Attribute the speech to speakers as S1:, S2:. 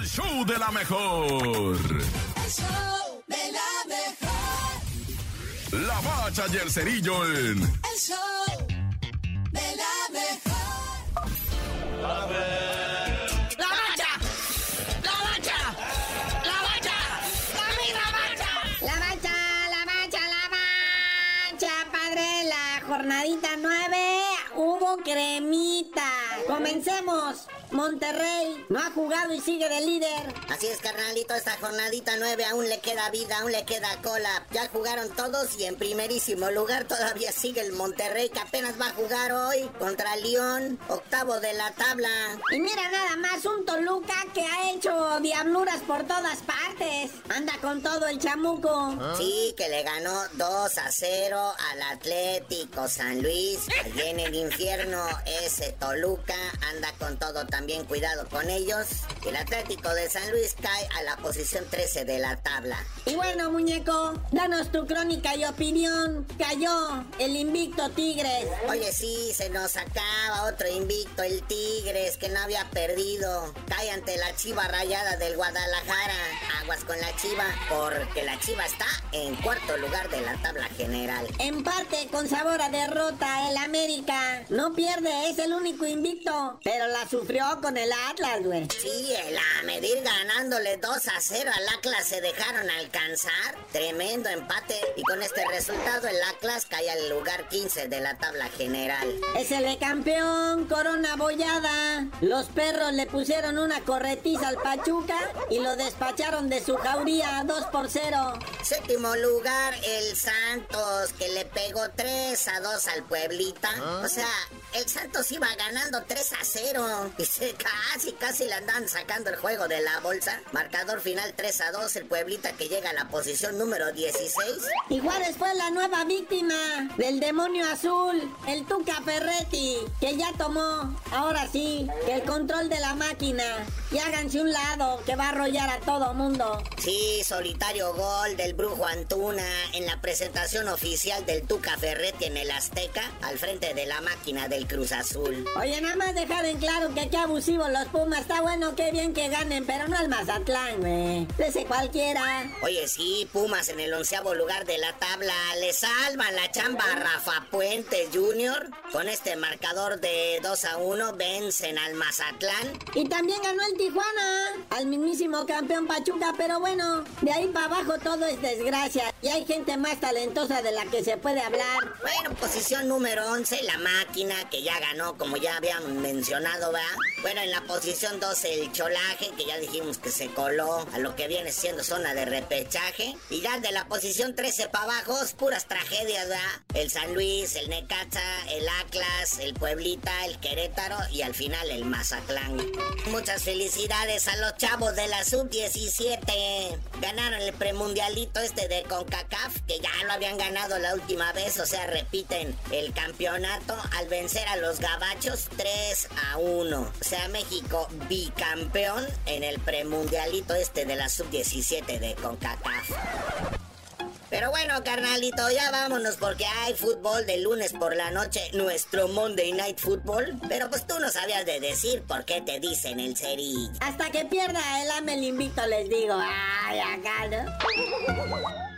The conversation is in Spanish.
S1: el show de la mejor.
S2: El show de la mejor.
S1: La bacha y el cerillo en
S2: El show de la mejor.
S3: ¡La bacha! ¡La bacha! ¡La bacha! ¡La bacha!
S4: La bacha, la bacha, la bacha, padre, la jornadita 9 hubo cremita. Comencemos. Monterrey no ha jugado y sigue de líder.
S5: Así es, carnalito, esta jornadita 9 aún le queda vida, aún le queda cola. Ya jugaron todos y en primerísimo lugar todavía sigue el Monterrey que apenas va a jugar hoy contra León, octavo de la tabla.
S4: Y mira nada más un Toluca que ha hecho diabluras por todas partes. Anda con todo el chamuco.
S5: Sí, que le ganó 2 a 0 al Atlético San Luis. Allí en el infierno ese Toluca anda con todo también cuidado con ellos. El Atlético de San Luis cae a la posición 13 de la tabla.
S4: Y bueno, muñeco, danos tu crónica y opinión. Cayó el invicto Tigres.
S5: Oye, sí, se nos acaba otro invicto, el Tigres, que no había perdido. Cae ante la chiva rayada del Guadalajara. Aguas con la chiva, porque la chiva está en cuarto lugar de la tabla general.
S4: Empate con sabor a derrota el América. No pierde, es el único invicto. Pero la sufrió con el Atlas, güey.
S5: Sí, el a medir ganándole 2 a 0 al Atlas se dejaron alcanzar. Tremendo empate. Y con este resultado, el Atlas cae al lugar 15 de la tabla general.
S4: Es el campeón, Corona Bollada. Los perros le pusieron una corretiza al Pachuca y lo despacharon de su jauría 2 por 0.
S5: Séptimo lugar, el Santos, que le pegó 3 a 2 al Pueblita. O sea, el Santos iba ganando 3 a 0. Y se casi, casi le andan sacando el juego de la bolsa. Marcador final 3 a 2, el Pueblita que llega a la posición número 16.
S4: Y Juárez fue la nueva víctima del demonio azul, el Tuca Ferretti, que ya tomó, ahora sí, el control de la máquina. Y háganse un lado, que va a arrollar a todo mundo.
S5: Sí, solitario gol del Brujo Antuna en la presentación oficial del Tuca Ferretti en el Azteca, al frente de la máquina del Cruz Azul.
S4: Oye, nada más dejar en claro que qué los Pumas. Está bueno, qué bien que ganen, pero no el Mazatlán, güey. Ese cualquiera.
S5: Oye, sí, Pumas en el onceavo lugar de la tabla. Le salvan la chamba a Rafa Puentes Jr. Con este marcador de 2 a 1 vencen al Mazatlán.
S4: Y también ganó el Tijuana, al mismísimo campeón Pachuca, pero bueno, de ahí para abajo todo es desgracia. Y hay gente más talentosa de la que se puede hablar.
S5: Bueno, posición número 11, la máquina que ya ganó, como ya habíamos mencionado, ¿verdad? Bueno, en la posición 12, el Cholaje, que ya dijimos que se coló a lo que viene siendo zona de repechaje. Y ya de la posición 13 para abajo, puras tragedias, ¿verdad? El San Luis, el Necaxa, el Atlas, el Pueblita, el Querétaro y al final el Mazatlán. Muchas felicidades a los chavos de la Sub-17. Ganaron el premundialito este de CONCACAF, que ya lo habían ganado la última vez, o sea, repiten el campeonato al vencer a los gabachos 3 a 1. O sea, México bicampeón en el premundialito este de la Sub-17 de CONCACAF. Pero bueno, carnalito, ya vámonos porque hay fútbol de lunes por la noche, nuestro Monday Night Football. Pero pues tú no sabías de decir por qué te dicen el cerillo.
S4: Hasta que pierda el AME el invicto, les digo. Ay, acá, ¿no?